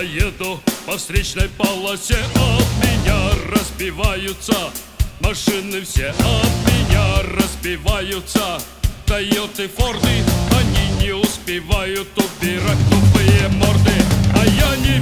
Медленно еду по встречной полосе. От меня разбиваются машины все От меня разбиваются. Тойоты, Форды Они не успевают убирать тупые морды. А я не